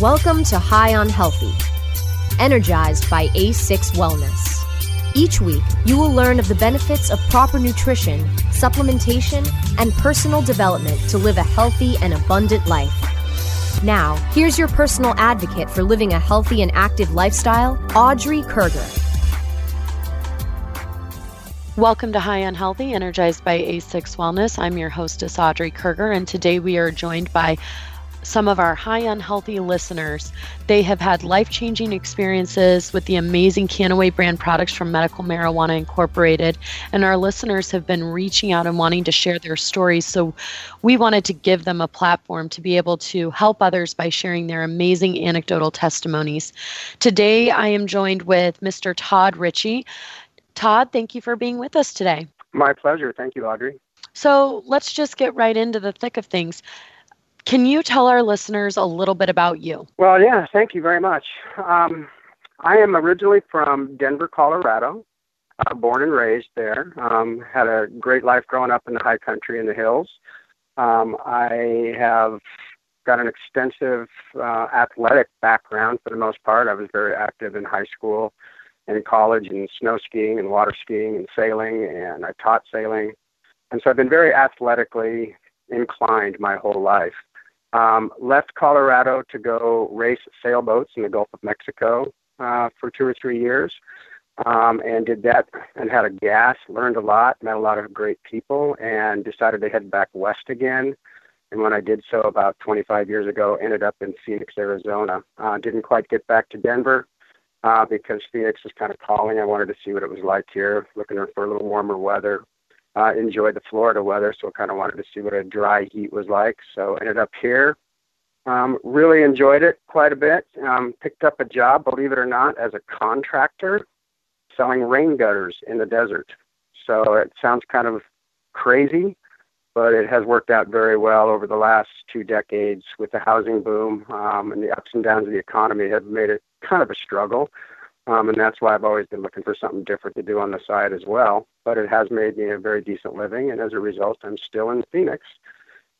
Welcome to High on Healthy, energized by A6 Wellness. Each week, you will learn of the benefits of proper nutrition, supplementation, and personal development to live a healthy and abundant life. Now, here's your personal advocate for living a healthy and active lifestyle, Audrey Kerger. Welcome to High on Healthy, energized by A6 Wellness. I'm your hostess, Audrey Kerger, and today we are joined by some of our high on healthy listeners. They have had life changing experiences with the amazing Kannaway brand products from Medical Marijuana Incorporated. And our listeners have been reaching out and wanting to share their stories. So we wanted to give them a platform to be able to help others by sharing their amazing anecdotal testimonies. Today, I am joined with Mr. Todd Ritchie. Todd, thank you for being with us today. My pleasure. Thank you, Audrey. So let's just get right into the thick of things. Can you tell our listeners a little bit about you? Well, yeah, thank you very much. Um, I am originally from Denver, Colorado, uh, born and raised there. Um, had a great life growing up in the high country in the hills. Um, I have got an extensive uh, athletic background for the most part. I was very active in high school and college in snow skiing and water skiing and sailing, and I taught sailing. And so I've been very athletically inclined my whole life. Um, left Colorado to go race sailboats in the Gulf of Mexico uh, for two or three years, um, and did that and had a gas. Learned a lot, met a lot of great people, and decided to head back west again. And when I did so about 25 years ago, ended up in Phoenix, Arizona. Uh, didn't quite get back to Denver uh, because Phoenix was kind of calling. I wanted to see what it was like here, looking for a little warmer weather uh, enjoyed the Florida weather, so kind of wanted to see what a dry heat was like. So ended up here. Um, really enjoyed it quite a bit. Um, picked up a job, believe it or not, as a contractor selling rain gutters in the desert. So it sounds kind of crazy, but it has worked out very well over the last two decades with the housing boom um, and the ups and downs of the economy have made it kind of a struggle. Um, and that's why I've always been looking for something different to do on the side as well. But it has made me a very decent living, and as a result, I'm still in Phoenix.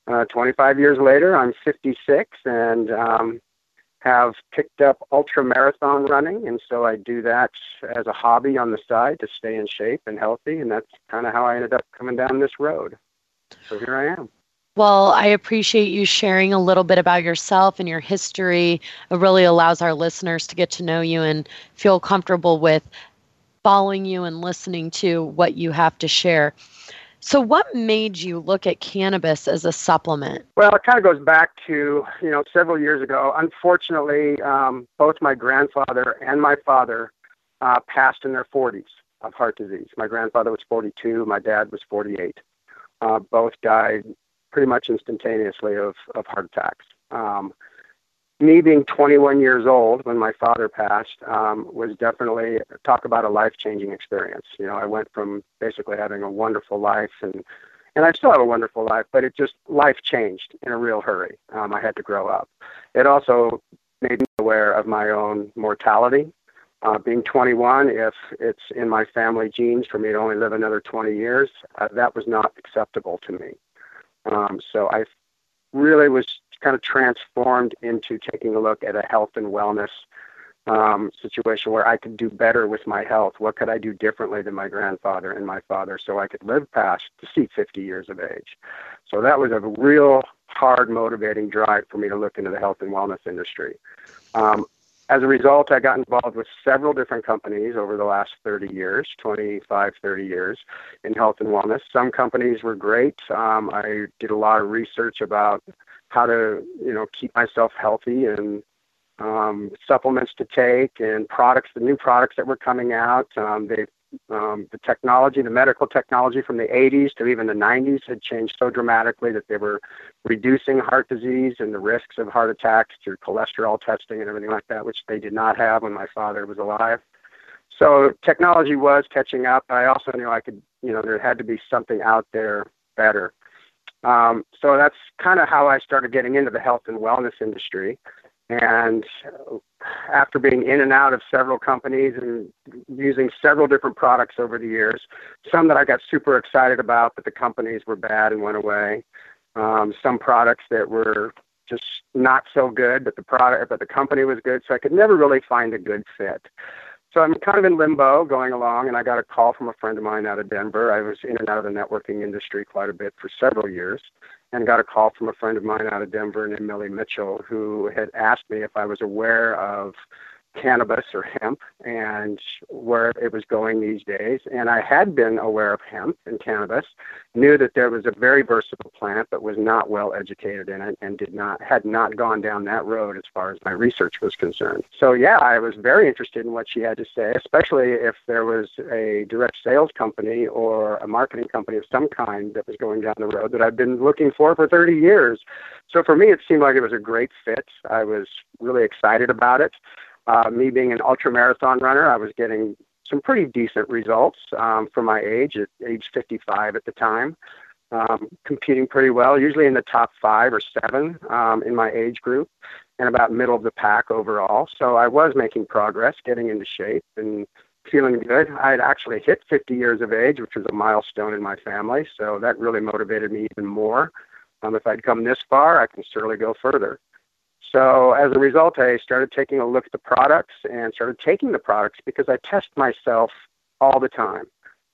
Uh, 25 years later, I'm 56 and um, have picked up ultra marathon running, and so I do that as a hobby on the side to stay in shape and healthy, and that's kind of how I ended up coming down this road. So here I am. Well, I appreciate you sharing a little bit about yourself and your history. It really allows our listeners to get to know you and feel comfortable with following you and listening to what you have to share. So, what made you look at cannabis as a supplement? Well, it kind of goes back to you know several years ago. Unfortunately, um, both my grandfather and my father uh, passed in their 40s of heart disease. My grandfather was 42. My dad was 48. Uh, both died pretty much instantaneously of, of heart attacks. Um, me being 21 years old when my father passed um, was definitely talk about a life changing experience. You know, I went from basically having a wonderful life and and I still have a wonderful life, but it just life changed in a real hurry. Um, I had to grow up. It also made me aware of my own mortality. Uh, being 21, if it's in my family genes for me to only live another 20 years, uh, that was not acceptable to me. Um, so I really was kind of transformed into taking a look at a health and wellness um, situation where I could do better with my health. What could I do differently than my grandfather and my father so I could live past to see 50 years of age? So that was a real hard motivating drive for me to look into the health and wellness industry. Um, as a result, I got involved with several different companies over the last 30 years, 25, 30 years in health and wellness. Some companies were great. Um, I did a lot of research about how to, you know, keep myself healthy and um, supplements to take and products, the new products that were coming out. Um, they um, the technology, the medical technology from the 80s to even the 90s had changed so dramatically that they were reducing heart disease and the risks of heart attacks through cholesterol testing and everything like that, which they did not have when my father was alive. So technology was catching up. I also knew I could, you know, there had to be something out there better. Um, so that's kind of how I started getting into the health and wellness industry. And after being in and out of several companies and using several different products over the years, some that I got super excited about, but the companies were bad and went away. Um, some products that were just not so good, but the product, but the company was good. So I could never really find a good fit. So I'm kind of in limbo going along, and I got a call from a friend of mine out of Denver. I was in and out of the networking industry quite a bit for several years, and got a call from a friend of mine out of Denver named Millie Mitchell, who had asked me if I was aware of cannabis or hemp and where it was going these days. And I had been aware of hemp and cannabis, knew that there was a very versatile plant, but was not well educated in it and did not had not gone down that road as far as my research was concerned. So yeah, I was very interested in what she had to say, especially if there was a direct sales company or a marketing company of some kind that was going down the road that I've been looking for for 30 years. So for me, it seemed like it was a great fit. I was really excited about it. Uh, me being an ultra marathon runner, I was getting some pretty decent results um, for my age, at age 55 at the time. Um, competing pretty well, usually in the top five or seven um, in my age group, and about middle of the pack overall. So I was making progress, getting into shape, and feeling good. I had actually hit 50 years of age, which was a milestone in my family. So that really motivated me even more. Um, if I'd come this far, I can certainly go further. So as a result, I started taking a look at the products and started taking the products because I test myself all the time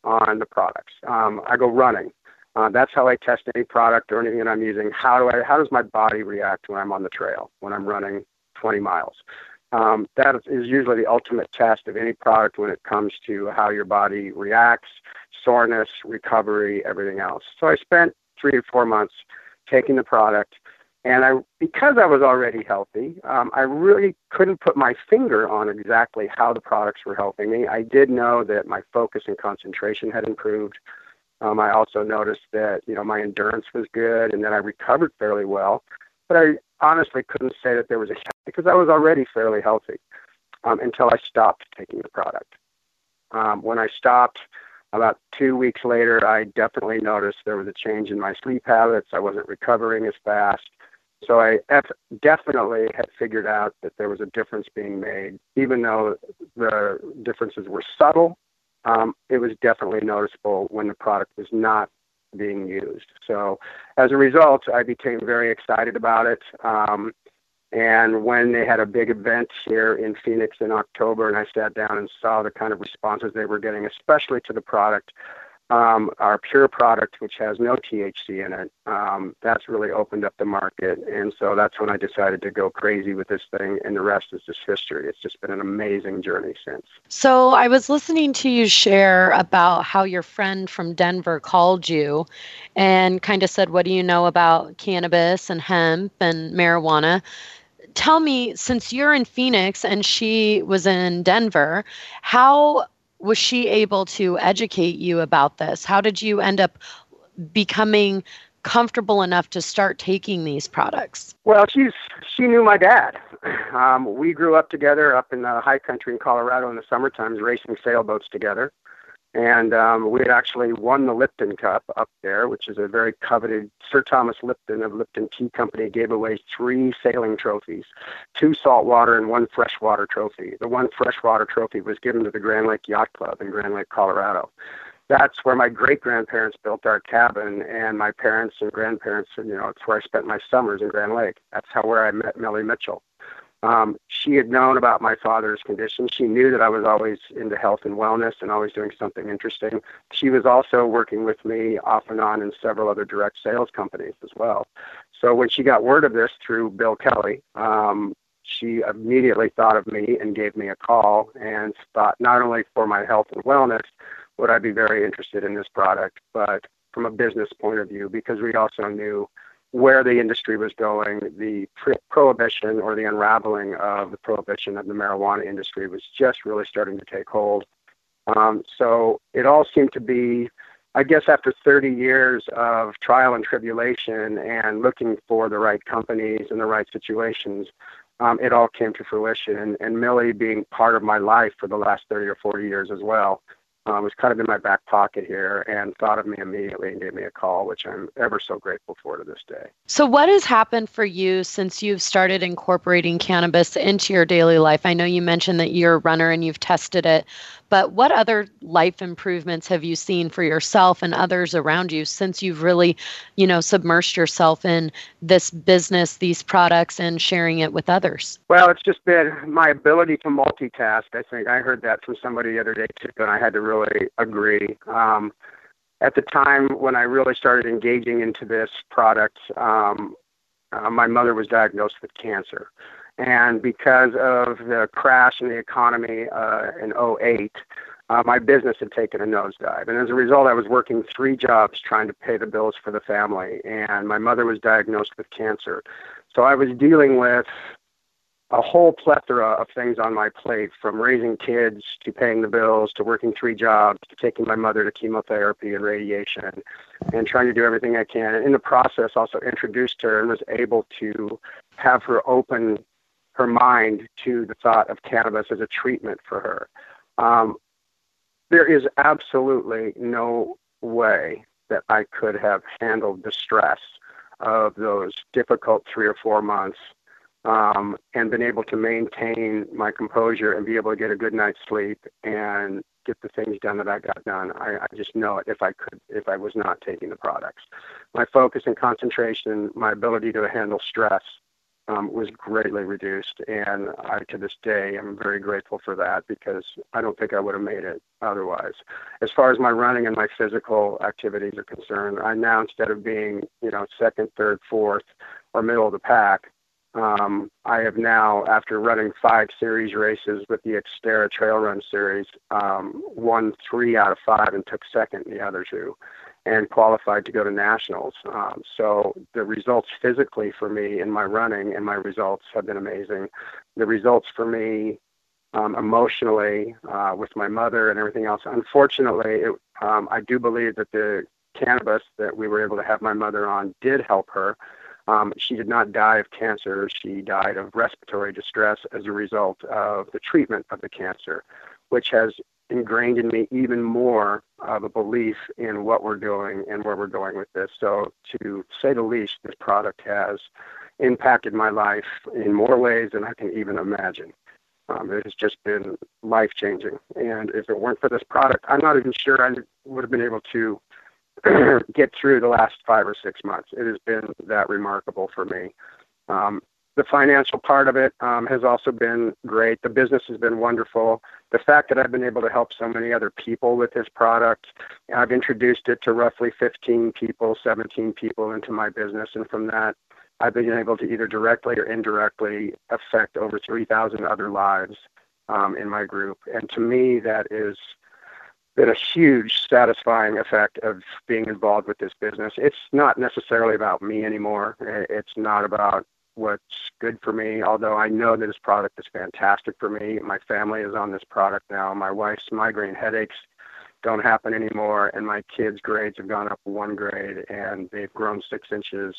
on the products. Um, I go running. Uh, that's how I test any product or anything that I'm using. How do I? How does my body react when I'm on the trail when I'm running 20 miles? Um, that is usually the ultimate test of any product when it comes to how your body reacts, soreness, recovery, everything else. So I spent three to four months taking the product and I, because I was already healthy, um, I really couldn't put my finger on exactly how the products were helping me. I did know that my focus and concentration had improved. Um, I also noticed that you know my endurance was good and that I recovered fairly well. But I honestly couldn't say that there was a because I was already fairly healthy um, until I stopped taking the product. Um, when I stopped, about two weeks later, I definitely noticed there was a change in my sleep habits. I wasn't recovering as fast. So I definitely had figured out that there was a difference being made, even though the differences were subtle. Um, it was definitely noticeable when the product was not being used. So as a result, I became very excited about it. Um, and when they had a big event here in Phoenix in October, and I sat down and saw the kind of responses they were getting, especially to the product, um, our pure product, which has no THC in it, um, that's really opened up the market. And so that's when I decided to go crazy with this thing, and the rest is just history. It's just been an amazing journey since. So I was listening to you share about how your friend from Denver called you and kind of said, What do you know about cannabis and hemp and marijuana? Tell me, since you're in Phoenix and she was in Denver, how was she able to educate you about this? How did you end up becoming comfortable enough to start taking these products? Well, she's she knew my dad. Um, we grew up together up in the high country in Colorado in the summertime, racing sailboats together. And um, we had actually won the Lipton Cup up there, which is a very coveted. Sir Thomas Lipton of Lipton Tea Company gave away three sailing trophies, two saltwater and one freshwater trophy. The one freshwater trophy was given to the Grand Lake Yacht Club in Grand Lake, Colorado. That's where my great grandparents built our cabin, and my parents and grandparents, and you know, it's where I spent my summers in Grand Lake. That's how where I met Millie Mitchell. Um, she had known about my father's condition. She knew that I was always into health and wellness and always doing something interesting. She was also working with me off and on in several other direct sales companies as well. So when she got word of this through Bill Kelly, um, she immediately thought of me and gave me a call and thought not only for my health and wellness would I be very interested in this product, but from a business point of view because we also knew where the industry was going, the prohibition or the unraveling of the prohibition of the marijuana industry was just really starting to take hold. Um, so it all seemed to be, I guess, after 30 years of trial and tribulation and looking for the right companies and the right situations, um, it all came to fruition. And, and Millie being part of my life for the last 30 or 40 years as well, um, was kind of in my back pocket here and thought of me immediately and gave me a call, which I'm ever so grateful for to this day. So, what has happened for you since you've started incorporating cannabis into your daily life? I know you mentioned that you're a runner and you've tested it, But what other life improvements have you seen for yourself and others around you since you've really, you know, submersed yourself in this business, these products, and sharing it with others? Well, it's just been my ability to multitask. I think I heard that from somebody the other day too, and I had to really agree. Um, at the time when I really started engaging into this product, um, uh, my mother was diagnosed with cancer. And because of the crash in the economy uh, in 08, uh, my business had taken a nosedive. And as a result, I was working three jobs trying to pay the bills for the family. And my mother was diagnosed with cancer. So I was dealing with a whole plethora of things on my plate from raising kids to paying the bills to working three jobs to taking my mother to chemotherapy and radiation and trying to do everything I can. And in the process, also introduced her and was able to have her open her mind to the thought of cannabis as a treatment for her. Um, there is absolutely no way that I could have handled the stress of those difficult three or four months um, and been able to maintain my composure and be able to get a good night's sleep and get the things done that I got done. I, I just know it if I could, if I was not taking the products. My focus and concentration, my ability to handle stress um, was greatly reduced. And I, to this day, am very grateful for that because I don't think I would have made it otherwise. As far as my running and my physical activities are concerned, I now, instead of being, you know, second, third, fourth, or middle of the pack, um, I have now, after running five series races with the Xterra Trail Run Series, um, won three out of five and took second in the other two and qualified to go to nationals. Um, so the results physically for me in my running and my results have been amazing. The results for me um, emotionally uh, with my mother and everything else. Unfortunately, it, um, I do believe that the cannabis that we were able to have my mother on did help her. Um, she did not die of cancer. She died of respiratory distress as a result of the treatment of the cancer, which has ingrained in me even more of a belief in what we're doing and where we're going with this. So, to say the least, this product has impacted my life in more ways than I can even imagine. Um, it has just been life changing. And if it weren't for this product, I'm not even sure I would have been able to get through the last five or six months. It has been that remarkable for me. Um, the financial part of it um, has also been great. The business has been wonderful. The fact that I've been able to help so many other people with this product, I've introduced it to roughly 15 people, 17 people into my business, and from that, I've been able to either directly or indirectly affect over 3,000 other lives um, in my group. And to me, that is been a huge satisfying effect of being involved with this business. It's not necessarily about me anymore. It's not about what's good for me, although I know that this product is fantastic for me. My family is on this product now. My wife's migraine headaches don't happen anymore, and my kids' grades have gone up one grade and they've grown six inches.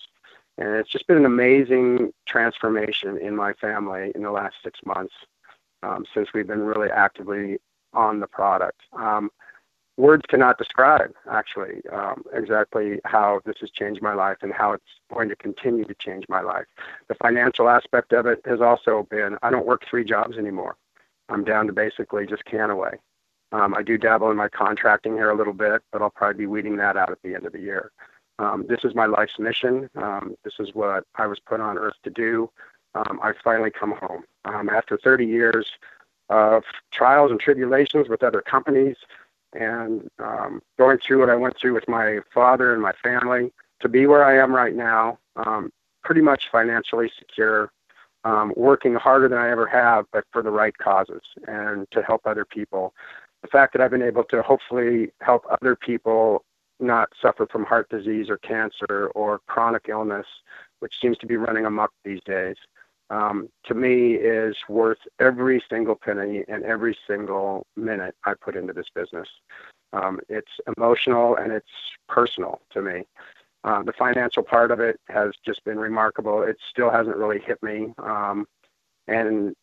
And it's just been an amazing transformation in my family in the last six months um, since we've been really actively on the product. Um, words cannot describe actually um, exactly how this has changed my life and how it's going to continue to change my life. The financial aspect of it has also been I don't work three jobs anymore. I'm down to basically just Kannaway. Um, I do dabble in my contracting here a little bit, but I'll probably be weeding that out at the end of the year. Um, this is my life's mission. Um, this is what I was put on earth to do. Um, I finally come home. Um, after 30 years of trials and tribulations with other companies, and um, going through what I went through with my father and my family to be where I am right now, um, pretty much financially secure, um, working harder than I ever have, but for the right causes and to help other people. The fact that I've been able to hopefully help other people not suffer from heart disease or cancer or chronic illness, which seems to be running amok these days um, to me is worth every single penny and every single minute I put into this business. Um, it's emotional and it's personal to me. Uh, the financial part of it has just been remarkable. It still hasn't really hit me. Um, and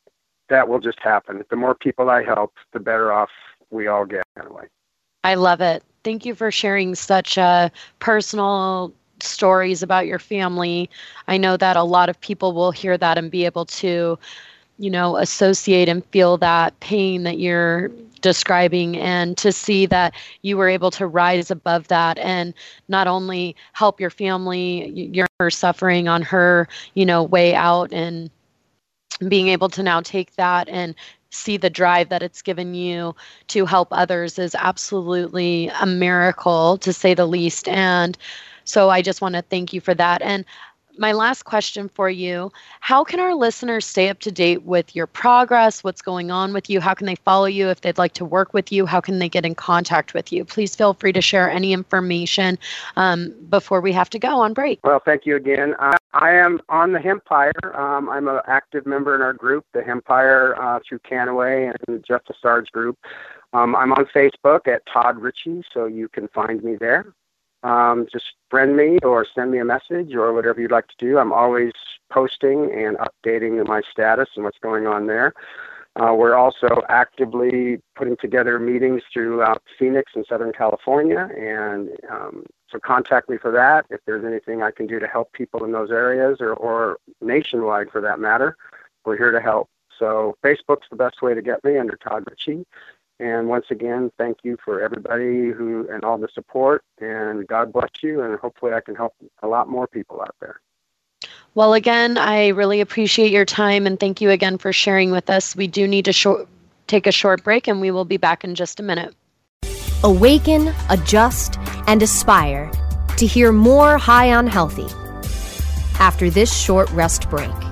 that will just happen. The more people I help, the better off we all get anyway. I love it. Thank you for sharing such a personal stories about your family. I know that a lot of people will hear that and be able to, you know, associate and feel that pain that you're describing and to see that you were able to rise above that and not only help your family your suffering on her you know way out and being able to now take that and see the drive that it's given you to help others is absolutely a miracle to say the least and so I just want to thank you for that. And my last question for you How can our listeners stay up to date with your progress? What's going on with you? How can they follow you if they'd like to work with you? How can they get in contact with you? Please feel free to share any information um, before we have to go on break. Well, thank you again. Uh, I am on the Hempire. Um, I'm an active member in our group, the Hempire, uh, through Kannaway and Jeff Sarge group. Um, I'm on Facebook at Todd Ritchie, so you can find me there um, just friend me or send me a message or whatever you'd like to do. I'm always posting and updating my status and what's going on there. Uh, we're also actively putting together meetings throughout Phoenix and Southern California, and um, so contact me for that. If there's anything I can do to help people in those areas or, or nationwide for that matter, we're here to help. So Facebook's the best way to get me under Todd Ritchie. And once again, thank you for everybody who and all the support. And God bless you. And hopefully, I can help a lot more people out there. Well, again, I really appreciate your time and thank you again for sharing with us. We do need to short, take a short break, and we will be back in just a minute. Awaken, adjust, and aspire to hear more High on Healthy after this short rest break.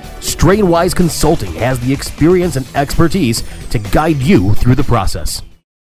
Strainwise Consulting has the experience and expertise to guide you through the process.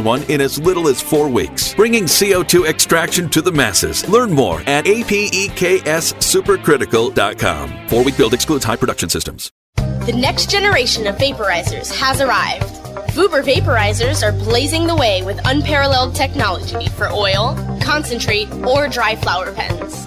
one in as little as four weeks, bringing CO2 extraction to the masses. Learn more at apexsupercritical.com. Four week build excludes high production systems. The next generation of vaporizers has arrived. Vuber vaporizers are blazing the way with unparalleled technology for oil, concentrate, or dry flower pens.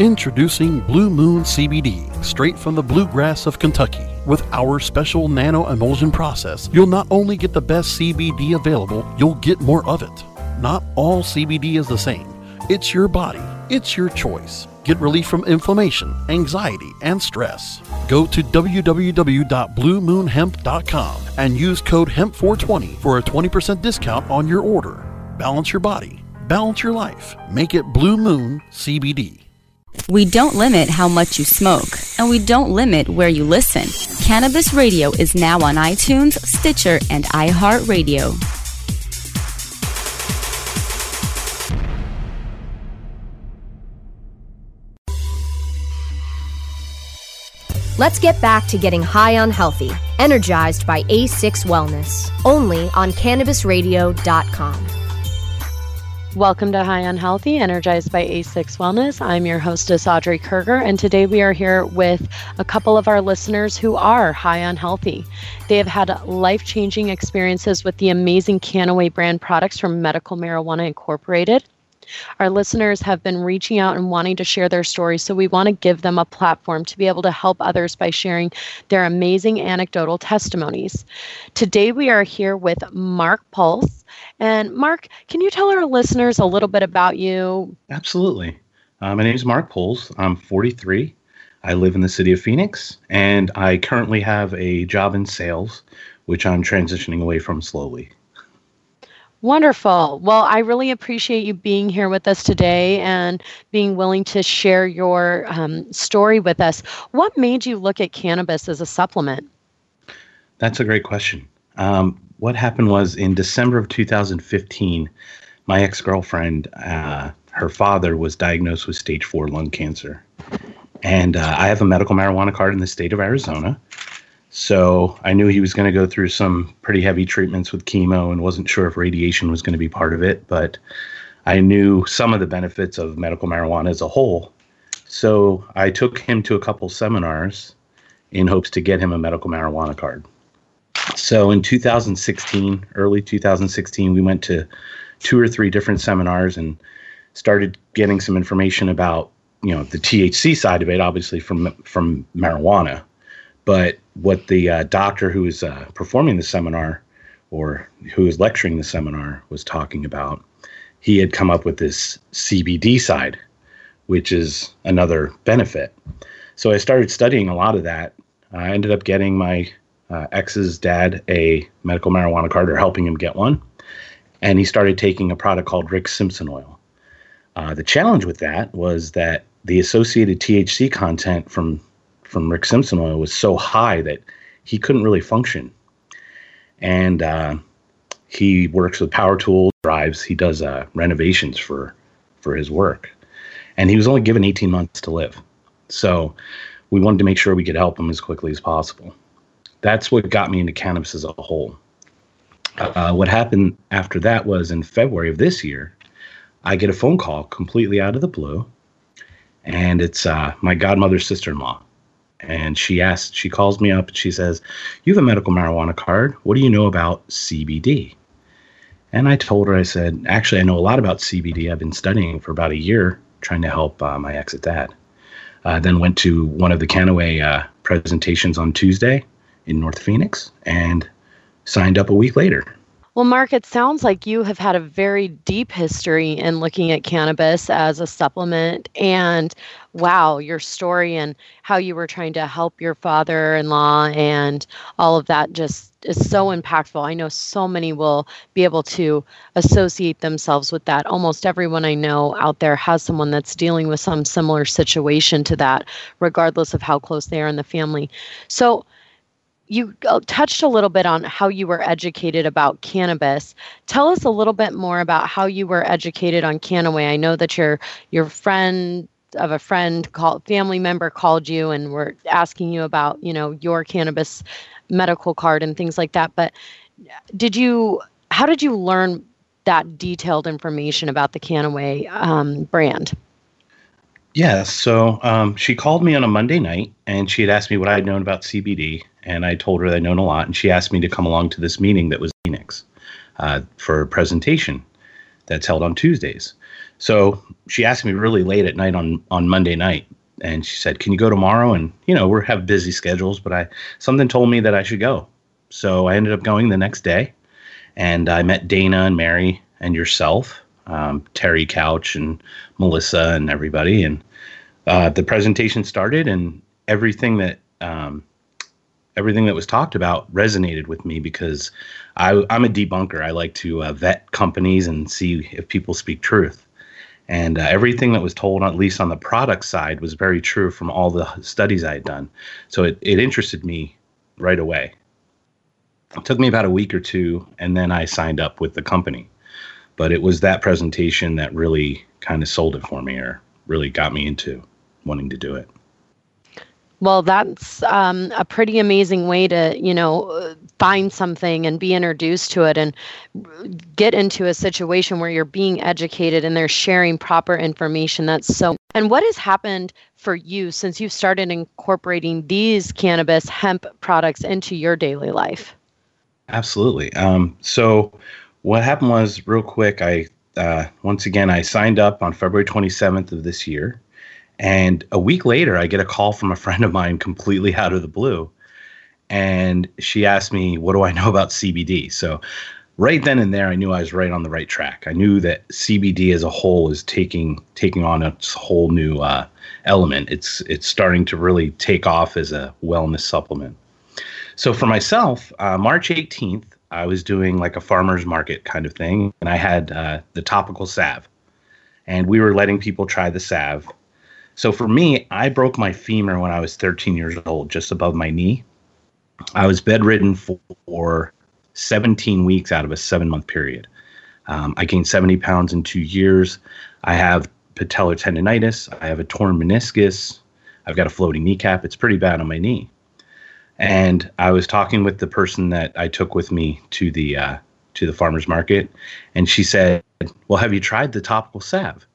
Introducing Blue Moon CBD, straight from the bluegrass of Kentucky. With our special nano emulsion process, you'll not only get the best CBD available, you'll get more of it. Not all CBD is the same. It's your body, it's your choice. Get relief from inflammation, anxiety, and stress. Go to www.bluemoonhemp.com and use code HEMP420 for a 20% discount on your order. Balance your body, balance your life. Make it Blue Moon CBD. We don't limit how much you smoke, and we don't limit where you listen. Cannabis Radio is now on iTunes, Stitcher, and iHeartRadio. Let's get back to getting high on healthy, energized by A6 Wellness, only on cannabisradio.com. Welcome to High on Healthy, energized by A6 Wellness. I'm your hostess, Audrey Kerger, and today we are here with a couple of our listeners who are high on healthy. They have had life changing experiences with the amazing Kannaway brand products from Medical Marijuana Incorporated. Our listeners have been reaching out and wanting to share their stories, so we want to give them a platform to be able to help others by sharing their amazing anecdotal testimonies. Today, we are here with Mark Puls. And Mark, can you tell our listeners a little bit about you? Absolutely. Uh, my name is Mark Puls. I'm 43. I live in the city of Phoenix, and I currently have a job in sales, which I'm transitioning away from slowly. Wonderful. Well, I really appreciate you being here with us today and being willing to share your um, story with us. What made you look at cannabis as a supplement? That's a great question. Um, what happened was in December of 2015, my ex girlfriend, uh, her father was diagnosed with stage four lung cancer. And uh, I have a medical marijuana card in the state of Arizona. So I knew he was going to go through some pretty heavy treatments with chemo and wasn't sure if radiation was going to be part of it, but I knew some of the benefits of medical marijuana as a whole. So I took him to a couple seminars in hopes to get him a medical marijuana card. So in 2016, early 2016, we went to two or three different seminars and started getting some information about, you know, the THC side of it, obviously from from marijuana but what the uh, doctor who was uh, performing the seminar or who was lecturing the seminar was talking about, he had come up with this CBD side, which is another benefit. So I started studying a lot of that. I ended up getting my uh, ex's dad a medical marijuana card or helping him get one. And he started taking a product called Rick Simpson oil. Uh, the challenge with that was that the associated THC content from from Rick Simpson oil was so high that he couldn't really function. And uh, he works with power tools, drives. He does uh, renovations for for his work, and he was only given 18 months to live. So we wanted to make sure we could help him as quickly as possible. That's what got me into cannabis as a whole. Uh, what happened after that was in February of this year, I get a phone call completely out of the blue, and it's uh, my godmother's sister-in-law and she asks, she calls me up and she says, You have a medical marijuana card. What do you know about CBD? And I told her, I said, Actually, I know a lot about CBD. I've been studying for about a year trying to help uh, my ex dad. Uh, then went to one of the Kannaway uh, presentations on Tuesday in North Phoenix and signed up a week later. Well, Mark, it sounds like you have had a very deep history in looking at cannabis as a supplement. And wow, your story and how you were trying to help your father in law and all of that just is so impactful. I know so many will be able to associate themselves with that. Almost everyone I know out there has someone that's dealing with some similar situation to that, regardless of how close they are in the family. So, you uh, touched a little bit on how you were educated about cannabis. Tell us a little bit more about how you were educated on Kannaway. I know that your your friend of a friend called family member called you and were asking you about you know your cannabis medical card and things like that. But did you? How did you learn that detailed information about the Kannaway um, brand? Yeah, so um, she called me on a Monday night and she had asked me what I had known about CBD and I told her I'd known a lot, and she asked me to come along to this meeting that was Phoenix uh, for a presentation that's held on Tuesdays. So she asked me really late at night on on Monday night, and she said, "Can you go tomorrow?" And you know, we have busy schedules, but I something told me that I should go. So I ended up going the next day, and I met Dana and Mary and yourself, um, Terry Couch and Melissa and everybody, and uh, the presentation started, and everything that um, everything that was talked about resonated with me because I, am a debunker. I like to uh, vet companies and see if people speak truth. And uh, everything that was told, at least on the product side, was very true from all the studies I had done. So it, it interested me right away. It took me about a week or two, and then I signed up with the company. But it was that presentation that really kind of sold it for me or really got me into wanting to do it. Well, that's um, a pretty amazing way to, you know, find something and be introduced to it and get into a situation where you're being educated and they're sharing proper information. That's so. And what has happened for you since you've started incorporating these cannabis hemp products into your daily life? Absolutely. Um, so, what happened was, real quick, I uh, once again I signed up on February 27th of this year and a week later, I get a call from a friend of mine completely out of the blue. And she asked me, What do I know about CBD? So, right then and there, I knew I was right on the right track. I knew that CBD as a whole is taking taking on a whole new uh, element. It's it's starting to really take off as a wellness supplement. So for myself, uh, March 18th, I was doing like a farmer's market kind of thing, and I had uh, the topical salve, and we were letting people try the salve, so for me, I broke my femur when I was 13 years old, just above my knee. I was bedridden for 17 weeks out of a seven month period. Um, I gained 70 pounds in two years. I have patellar tendonitis. I have a torn meniscus. I've got a floating kneecap. It's pretty bad on my knee. And I was talking with the person that I took with me to the uh, to the farmers market, and she said, "Well, have you tried the topical salve?"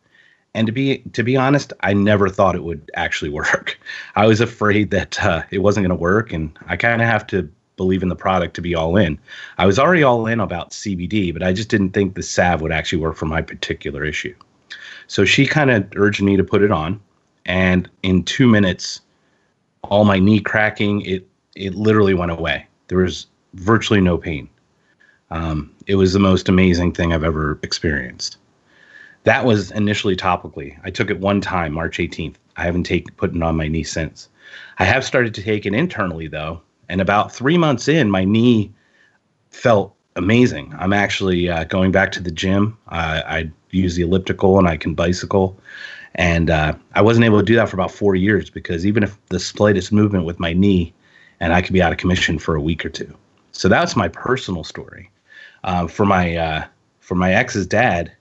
And to be to be honest, I never thought it would actually work. I was afraid that uh, it wasn't going to work, and I kind of have to believe in the product to be all in. I was already all in about CBD, but I just didn't think the salve would actually work for my particular issue. So she kind of urged me to put it on, and in two minutes, all my knee cracking it it literally went away. There was virtually no pain. Um, it was the most amazing thing I've ever experienced. That was initially topically. I took it one time, March 18th. I haven't taken put it on my knee since. I have started to take it internally though, and about three months in, my knee felt amazing. I'm actually uh, going back to the gym. Uh, I use the elliptical and I can bicycle, and uh, I wasn't able to do that for about four years because even if the slightest movement with my knee, and I could be out of commission for a week or two. So that's my personal story. Uh, for my uh, for my ex's dad,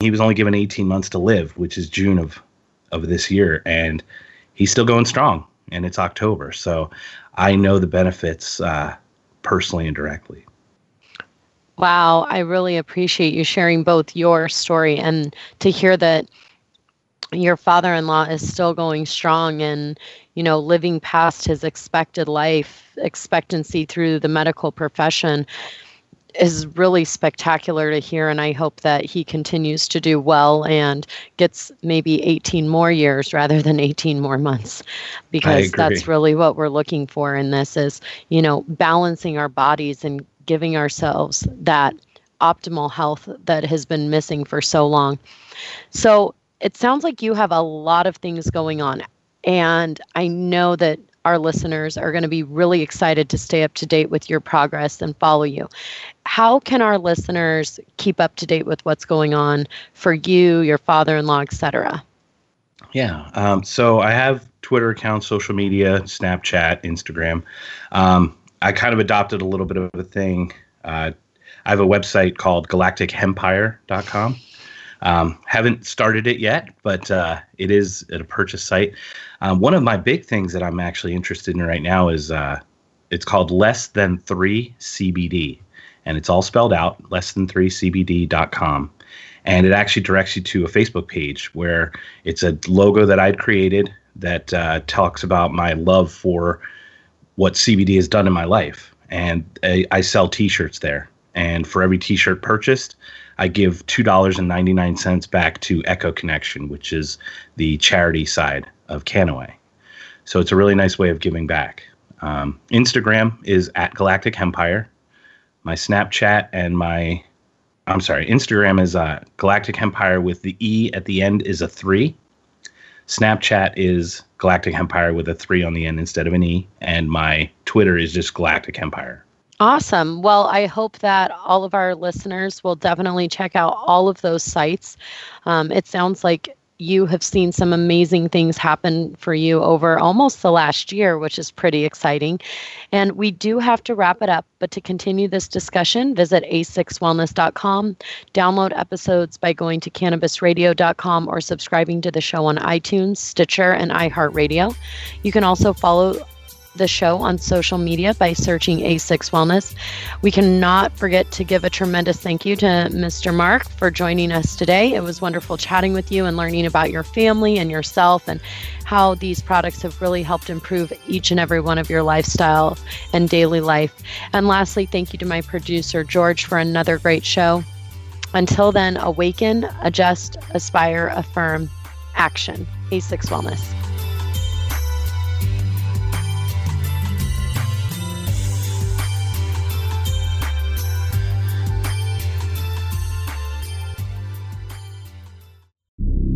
he was only given 18 months to live, which is June of of this year, and he's still going strong. And it's October, so I know the benefits uh, personally and directly. Wow, I really appreciate you sharing both your story and to hear that your father-in-law is still going strong and you know living past his expected life expectancy through the medical profession is really spectacular to hear and i hope that he continues to do well and gets maybe 18 more years rather than 18 more months because that's really what we're looking for in this is you know balancing our bodies and giving ourselves that optimal health that has been missing for so long. So it sounds like you have a lot of things going on and i know that our listeners are going to be really excited to stay up to date with your progress and follow you. How can our listeners keep up to date with what's going on for you, your father-in-law, etc.? Yeah. Um, so I have Twitter accounts, social media, Snapchat, Instagram. Um, I kind of adopted a little bit of a thing. Uh, I have a website called galactichempire.com. Um, haven't started it yet, but uh, it is at a purchase site. Um, one of my big things that I'm actually interested in right now is uh, it's called Less Than Three CBD, and it's all spelled out less than three CBD.com. And it actually directs you to a Facebook page where it's a logo that I'd created that uh, talks about my love for what CBD has done in my life. And I, I sell t shirts there. And for every t shirt purchased, I give $2.99 back to Echo Connection, which is the charity side of Kannaway. So it's a really nice way of giving back. Um, Instagram is at Galactic Empire. My Snapchat and my, I'm sorry, Instagram is uh, Galactic Empire with the E at the end is a three. Snapchat is Galactic Empire with a three on the end instead of an E. And my Twitter is just Galactic Empire. Awesome. Well, I hope that all of our listeners will definitely check out all of those sites. Um, it sounds like you have seen some amazing things happen for you over almost the last year, which is pretty exciting. And we do have to wrap it up, but to continue this discussion, visit a6wellness.com, download episodes by going to cannabisradio.com or subscribing to the show on iTunes, Stitcher, and iHeartRadio. You can also follow the show on social media by searching A6 Wellness. We cannot forget to give a tremendous thank you to Mr. Mark for joining us today. It was wonderful chatting with you and learning about your family and yourself and how these products have really helped improve each and every one of your lifestyle and daily life. And lastly, thank you to my producer, George, for another great show. Until then, awaken, adjust, aspire, affirm, action. A6 Wellness.